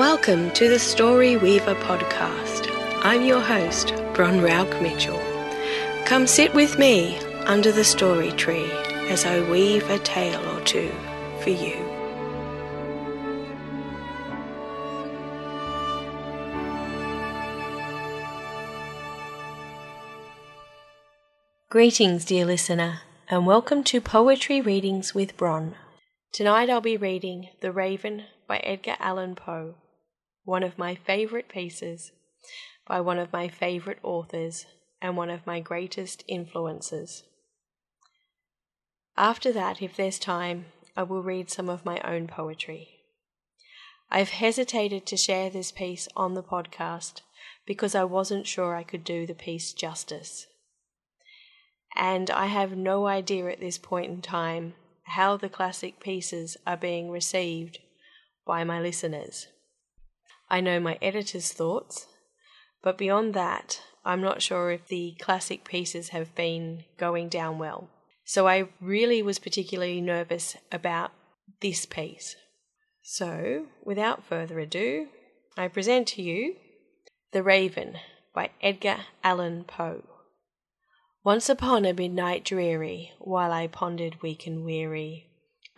Welcome to the Story Weaver podcast. I'm your host, Bron Rauk-Mitchell. Come sit with me under the story tree as I weave a tale or two for you. Greetings, dear listener, and welcome to Poetry Readings with Bron. Tonight I'll be reading The Raven by Edgar Allan Poe, one of my favourite pieces by one of my favourite authors and one of my greatest influences. After that, if there's time, I will read some of my own poetry. I've hesitated to share this piece on the podcast because I wasn't sure I could do the piece justice. And I have no idea at this point in time how the classic pieces are being received by my listeners. I know my editor's thoughts, but beyond that, I'm not sure if the classic pieces have been going down well. So I really was particularly nervous about this piece. So, without further ado, I present to you The Raven by Edgar Allan Poe. Once upon a midnight dreary, while I pondered weak and weary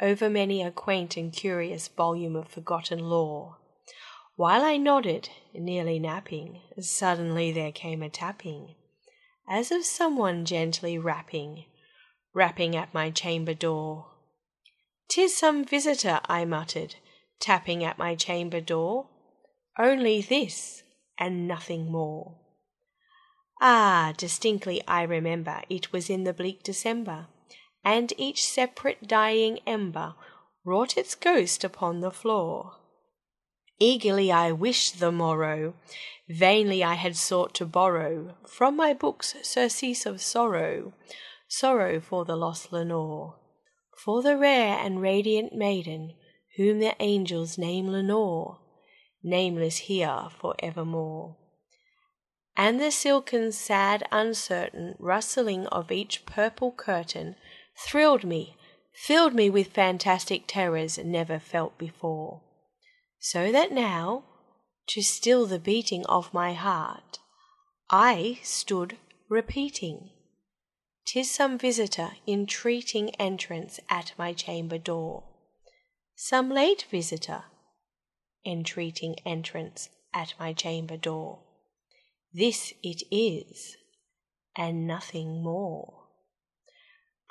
over many a quaint and curious volume of forgotten lore, while I nodded, nearly napping, suddenly there came a tapping, as of someone gently rapping, rapping at my chamber door. "'Tis some visitor," I muttered, tapping at my chamber door. "Only this, and nothing more." Ah, distinctly I remember It was in the bleak December, And each separate dying ember Wrought its ghost upon the floor. Eagerly I wished the morrow, Vainly I had sought to borrow From my books surcease of sorrow, Sorrow for the lost Lenore, For the rare and radiant maiden Whom the angels name Lenore, Nameless here for evermore. And the silken, sad, uncertain Rustling of each purple curtain Thrilled me, filled me with fantastic terrors Never felt before. So that now, to still the beating of my heart, I stood repeating, "'Tis some visitor entreating entrance at my chamber door, Some late visitor entreating entrance at my chamber door. This it is, and nothing more.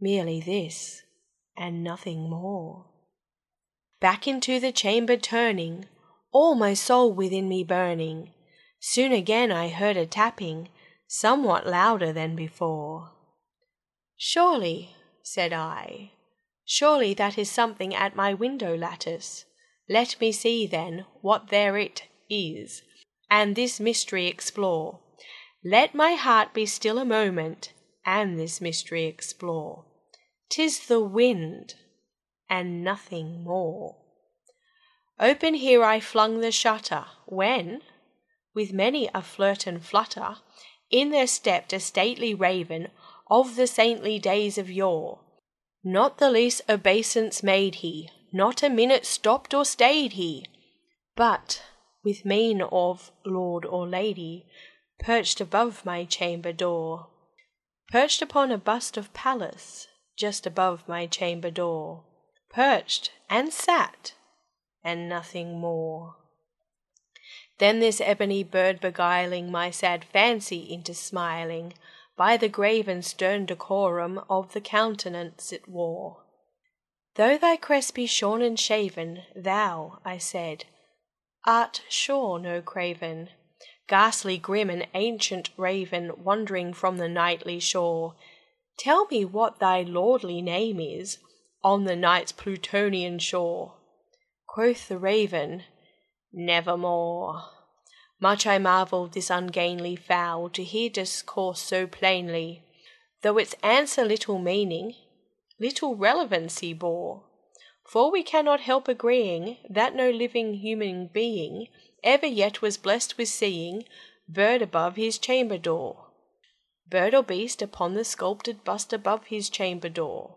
Merely this, and nothing more. Back into the chamber turning, all my soul within me burning, soon again I heard a tapping, somewhat louder than before. Surely, said I, surely that is something at my window lattice. Let me see, then, what there it is, and this mystery explore. Let my heart be still a moment, and this mystery explore. 'Tis the wind, and nothing more. Open here I flung the shutter, when, with many a flirt and flutter, in there stepped a stately raven of the saintly days of yore. Not the least obeisance made he, not a minute stopped or stayed he, but, with mien of lord or lady, perched above my chamber door, perched upon a bust of Pallas, just above my chamber door, perched and sat, and nothing more. Then this ebony bird beguiling my sad fancy into smiling, by the grave and stern decorum of the countenance it wore. Though thy crest be shorn and shaven, thou, I said, art sure no craven, ghastly grim and ancient raven wandering from the nightly shore. Tell me what thy lordly name is on the night's Plutonian shore. Quoth the raven, Nevermore. Much I marvelled this ungainly fowl to hear discourse so plainly, though its answer little meaning, little relevancy bore. For we cannot help agreeing that no living human being ever yet was blessed with seeing bird above his chamber door, bird or beast upon the sculptured bust above his chamber door,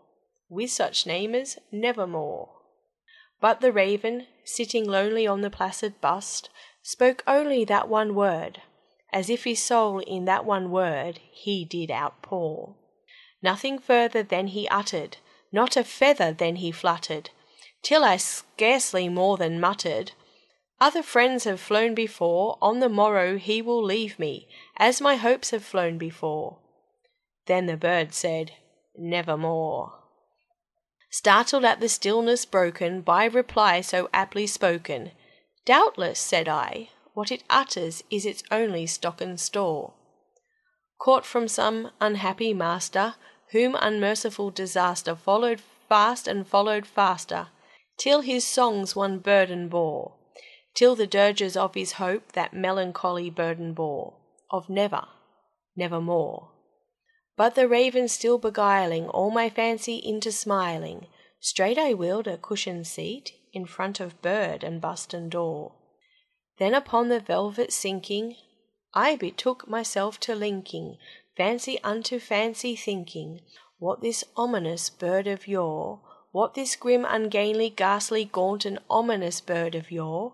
with such name as Nevermore. But the raven, sitting lonely on the placid bust, spoke only that one word, as if his soul in that one word he did outpour. Nothing further than he uttered, not a feather then he fluttered, till I scarcely more than muttered, Other friends have flown before, on the morrow he will leave me, as my hopes have flown before. Then the bird said, Nevermore. Startled at the stillness broken by reply so aptly spoken, Doubtless, said I, what it utters is its only stock and store. Caught from some unhappy master, whom unmerciful disaster followed fast and followed faster, till his songs one burden bore, till the dirges of his hope that melancholy burden bore, of never, nevermore. But the raven still beguiling all my fancy into smiling, straight I wheeled a cushioned seat in front of bird and bust and door. Then upon the velvet sinking, I betook myself to linking fancy unto fancy thinking what this ominous bird of yore, what this grim, ungainly, ghastly, gaunt, and ominous bird of yore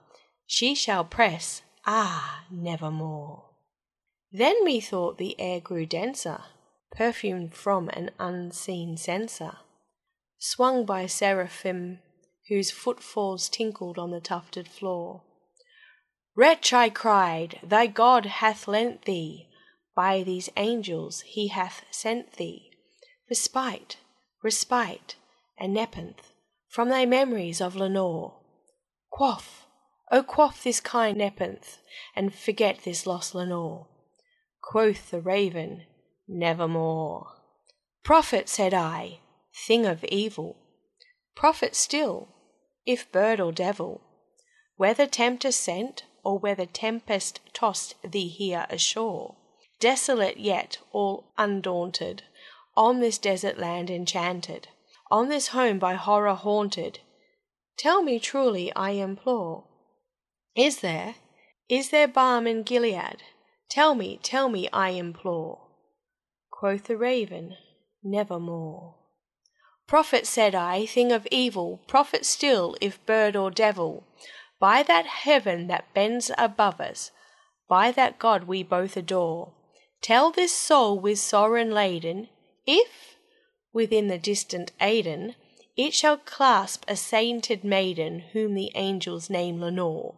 she shall press, ah, nevermore. Then methought the air grew denser, perfumed from an unseen censer, swung by seraphim whose footfalls tinkled on the tufted floor. Wretch, I cried, thy God hath lent thee, by these angels he hath sent thee, respite, respite, and nepenthe from thy memories of Lenore. Quaff, oh quaff this kind nepenthe, and forget this lost Lenore. Quoth the raven, Nevermore. Prophet, said I, thing of evil, prophet still, if bird or devil, whether tempter sent or whether tempest tossed thee here ashore, desolate yet all undaunted, on this desert land enchanted, on this home by horror haunted, tell me truly, I implore, is there, is there balm in Gilead? Tell me, tell me, I implore. Quoth the raven, Nevermore. Prophet, said I, thing of evil, prophet still, if bird or devil, by that heaven that bends above us, by that God we both adore, tell this soul with sorrow laden, if, within the distant Aidenn, it shall clasp a sainted maiden whom the angels name Lenore,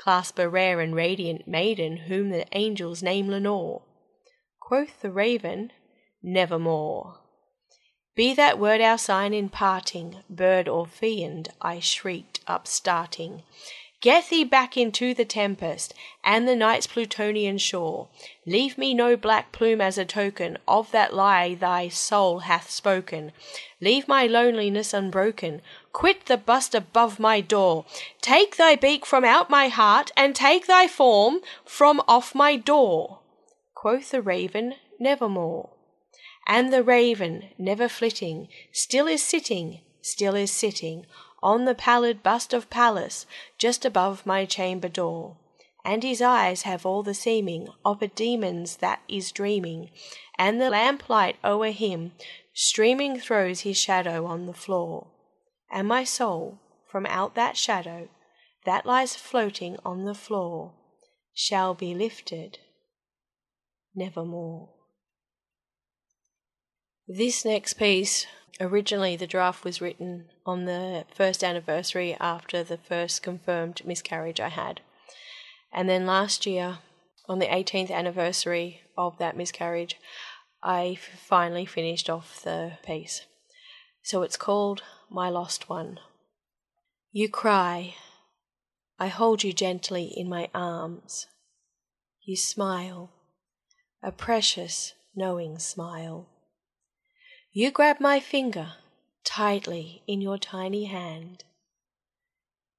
clasp a rare and radiant maiden whom the angels name Lenore. Quoth the raven, Nevermore. Be that word our sign in parting, bird or fiend, I shrieked, upstarting. Get thee back into the tempest, and the night's Plutonian shore. Leave me no black plume as a token of that lie thy soul hath spoken. Leave my loneliness unbroken. Quit the bust above my door. Take thy beak from out my heart, and take thy form from off my door. Quoth the raven, Nevermore. And the raven, never flitting, still is sitting, still is sitting, on the pallid bust of Pallas, just above my chamber door. and his eyes have all the seeming of a demon's that is dreaming, and the lamplight o'er him streaming throws his shadow on the floor. And my soul, from out that shadow that lies floating on the floor, shall be lifted nevermore. This next piece, originally the draft was written on the first anniversary after the first confirmed miscarriage I had. And then last year, on the 18th anniversary of that miscarriage, I finally finished off the piece. So it's called My Lost One. You cry. I hold you gently in my arms. You smile, a precious, knowing smile. You grab my finger tightly in your tiny hand.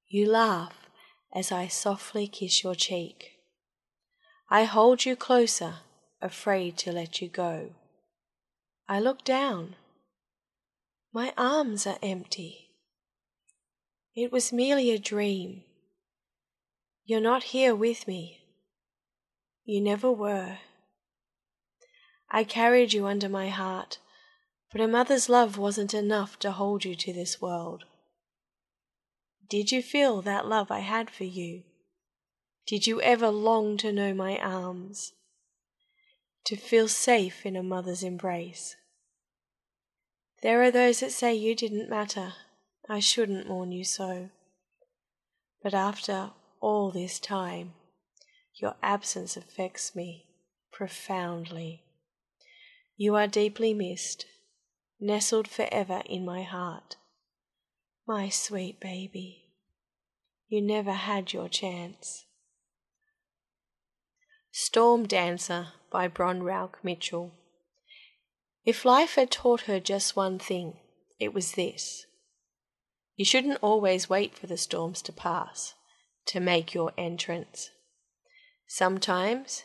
You laugh as I softly kiss your cheek. I hold you closer, afraid to let you go. I look down. My arms are empty. It was merely a dream. You're not here with me. You never were. I carried you under my heart, but a mother's love wasn't enough to hold you to this world. Did you feel that love I had for you? Did you ever long to know my arms? To feel safe in a mother's embrace? There are those that say you didn't matter. I shouldn't mourn you so. But after all this time, your absence affects me profoundly. You are deeply missed, nestled forever in my heart. My sweet baby. You never had your chance. Storm Dancer by Bron Rauk-Mitchell. If life had taught her just one thing, it was this. You shouldn't always wait for the storms to pass to make your entrance. Sometimes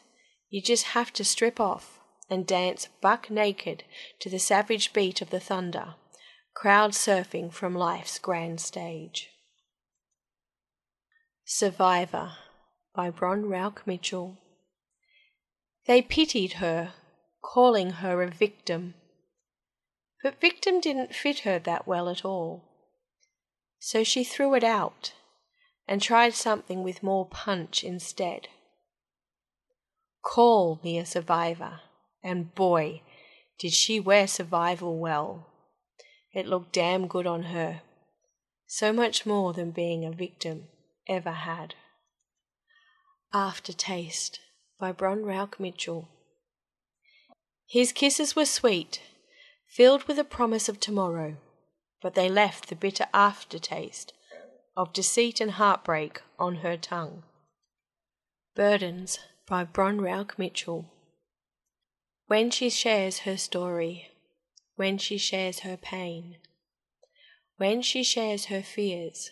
you just have to strip off and dance buck naked to the savage beat of the thunder, crowd surfing from life's grand stage. Survivor by Bron Rauk-Mitchell. They pitied her, calling her a victim. But victim didn't fit her that well at all. So she threw it out and tried something with more punch instead. Call me a survivor, and boy, did she wear survival well. It looked damn good on her, so much more than being a victim ever had. Aftertaste by Bron Rauk-Mitchell. His kisses were sweet, filled with a promise of tomorrow, but they left the bitter aftertaste of deceit and heartbreak on her tongue. Burdens by Bron Rauk-Mitchell. When she shares her story, when she shares her pain, when she shares her fears,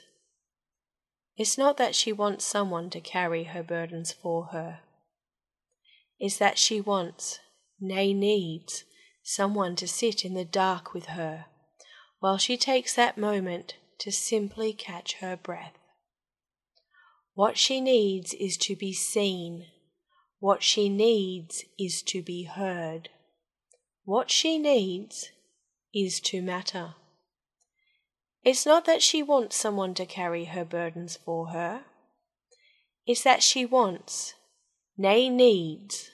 it's not that she wants someone to carry her burdens for her. It's that she wants, nay needs, someone to sit in the dark with her while she takes that moment to simply catch her breath. What she needs is to be seen. What she needs is to be heard. What she needs is to matter. It's not that she wants someone to carry her burdens for her. It's that she wants, nay, needs,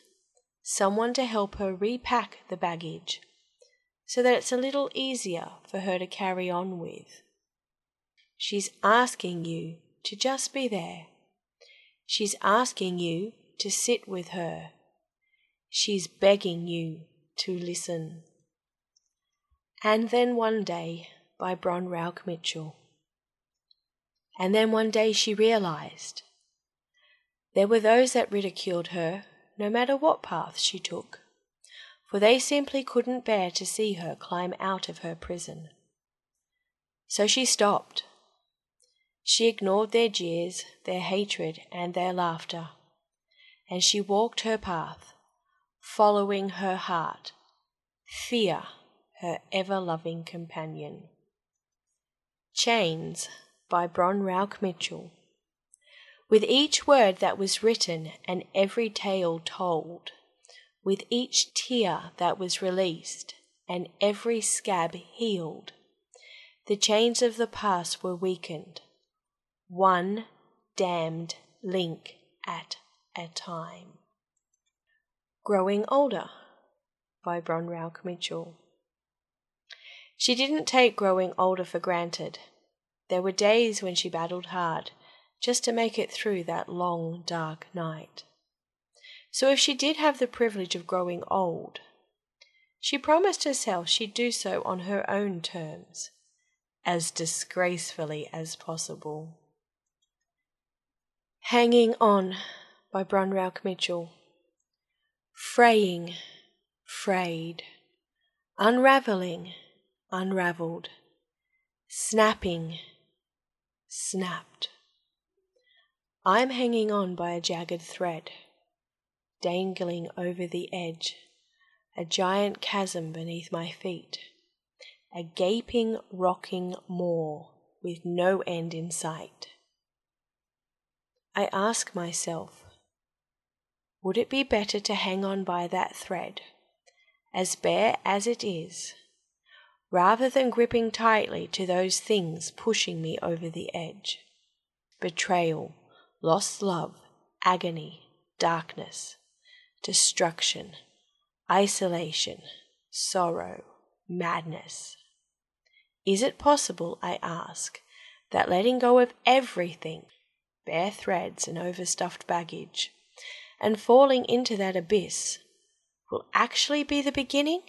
someone to help her repack the baggage so that it's a little easier for her to carry on with. She's asking you to just be there. She's asking you to sit with her. She's begging you to listen. And then one day, by Bron Rauk-Mitchell. And then one day she realized there were those that ridiculed her no matter what path she took, for they simply couldn't bear to see her climb out of her prison. So she stopped. She ignored their jeers, their hatred, and their laughter, and she walked her path, following her heart, fear, her ever loving companion. Chains by Bron Rauk-Mitchell. With each word that was written and every tale told, with each tear that was released and every scab healed, the chains of the past were weakened, one damned link at a time. Growing Older by Bron Rauk-Mitchell. She didn't take growing older for granted. There were days when she battled hard just to make it through that long, dark night. So if she did have the privilege of growing old, she promised herself she'd do so on her own terms, as disgracefully as possible. Hanging On by Bron Rauk-Mitchell. Fraying, frayed, unravelling, unravelled, snapping, snapped. I'm hanging on by a jagged thread, dangling over the edge, a giant chasm beneath my feet, a gaping, rocking maw with no end in sight. I ask myself, would it be better to hang on by that thread, as bare as it is, rather than gripping tightly to those things pushing me over the edge. Betrayal, lost love, agony, darkness, destruction, isolation, sorrow, madness. Is it possible, I ask, that letting go of everything, bare threads and overstuffed baggage, and falling into that abyss will actually be the beginning?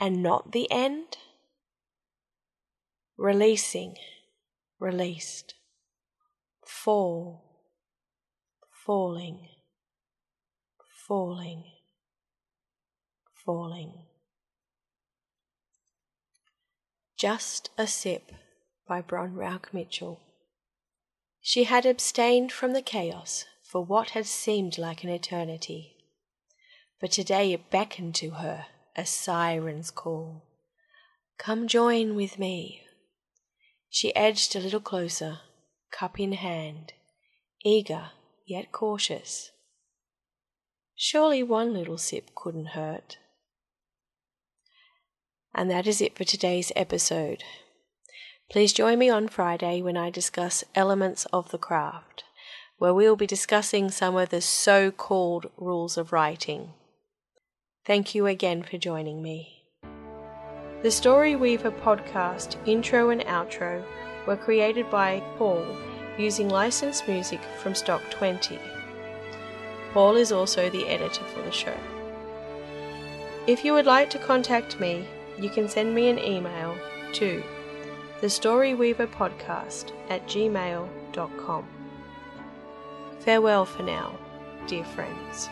and not the end? Releasing, released, fall, falling, falling, falling. Just a Sip by Bron Rauk-Mitchell. She had abstained from the chaos for what had seemed like an eternity, but today it beckoned to her a siren's call. Come join with me. She edged a little closer, cup in hand, eager yet cautious. Surely one little sip couldn't hurt. And that is it for today's episode. Please join me on Friday when I discuss elements of the craft, where we will be discussing some of the so called rules of writing. Thank you again for joining me. The Story Weaver podcast intro and outro were created by Paul using licensed music from Stock 20. Paul is also the editor for the show. If you would like to contact me, you can send me an email to thestoryweaverpodcast at gmail.com. Farewell for now, dear friends.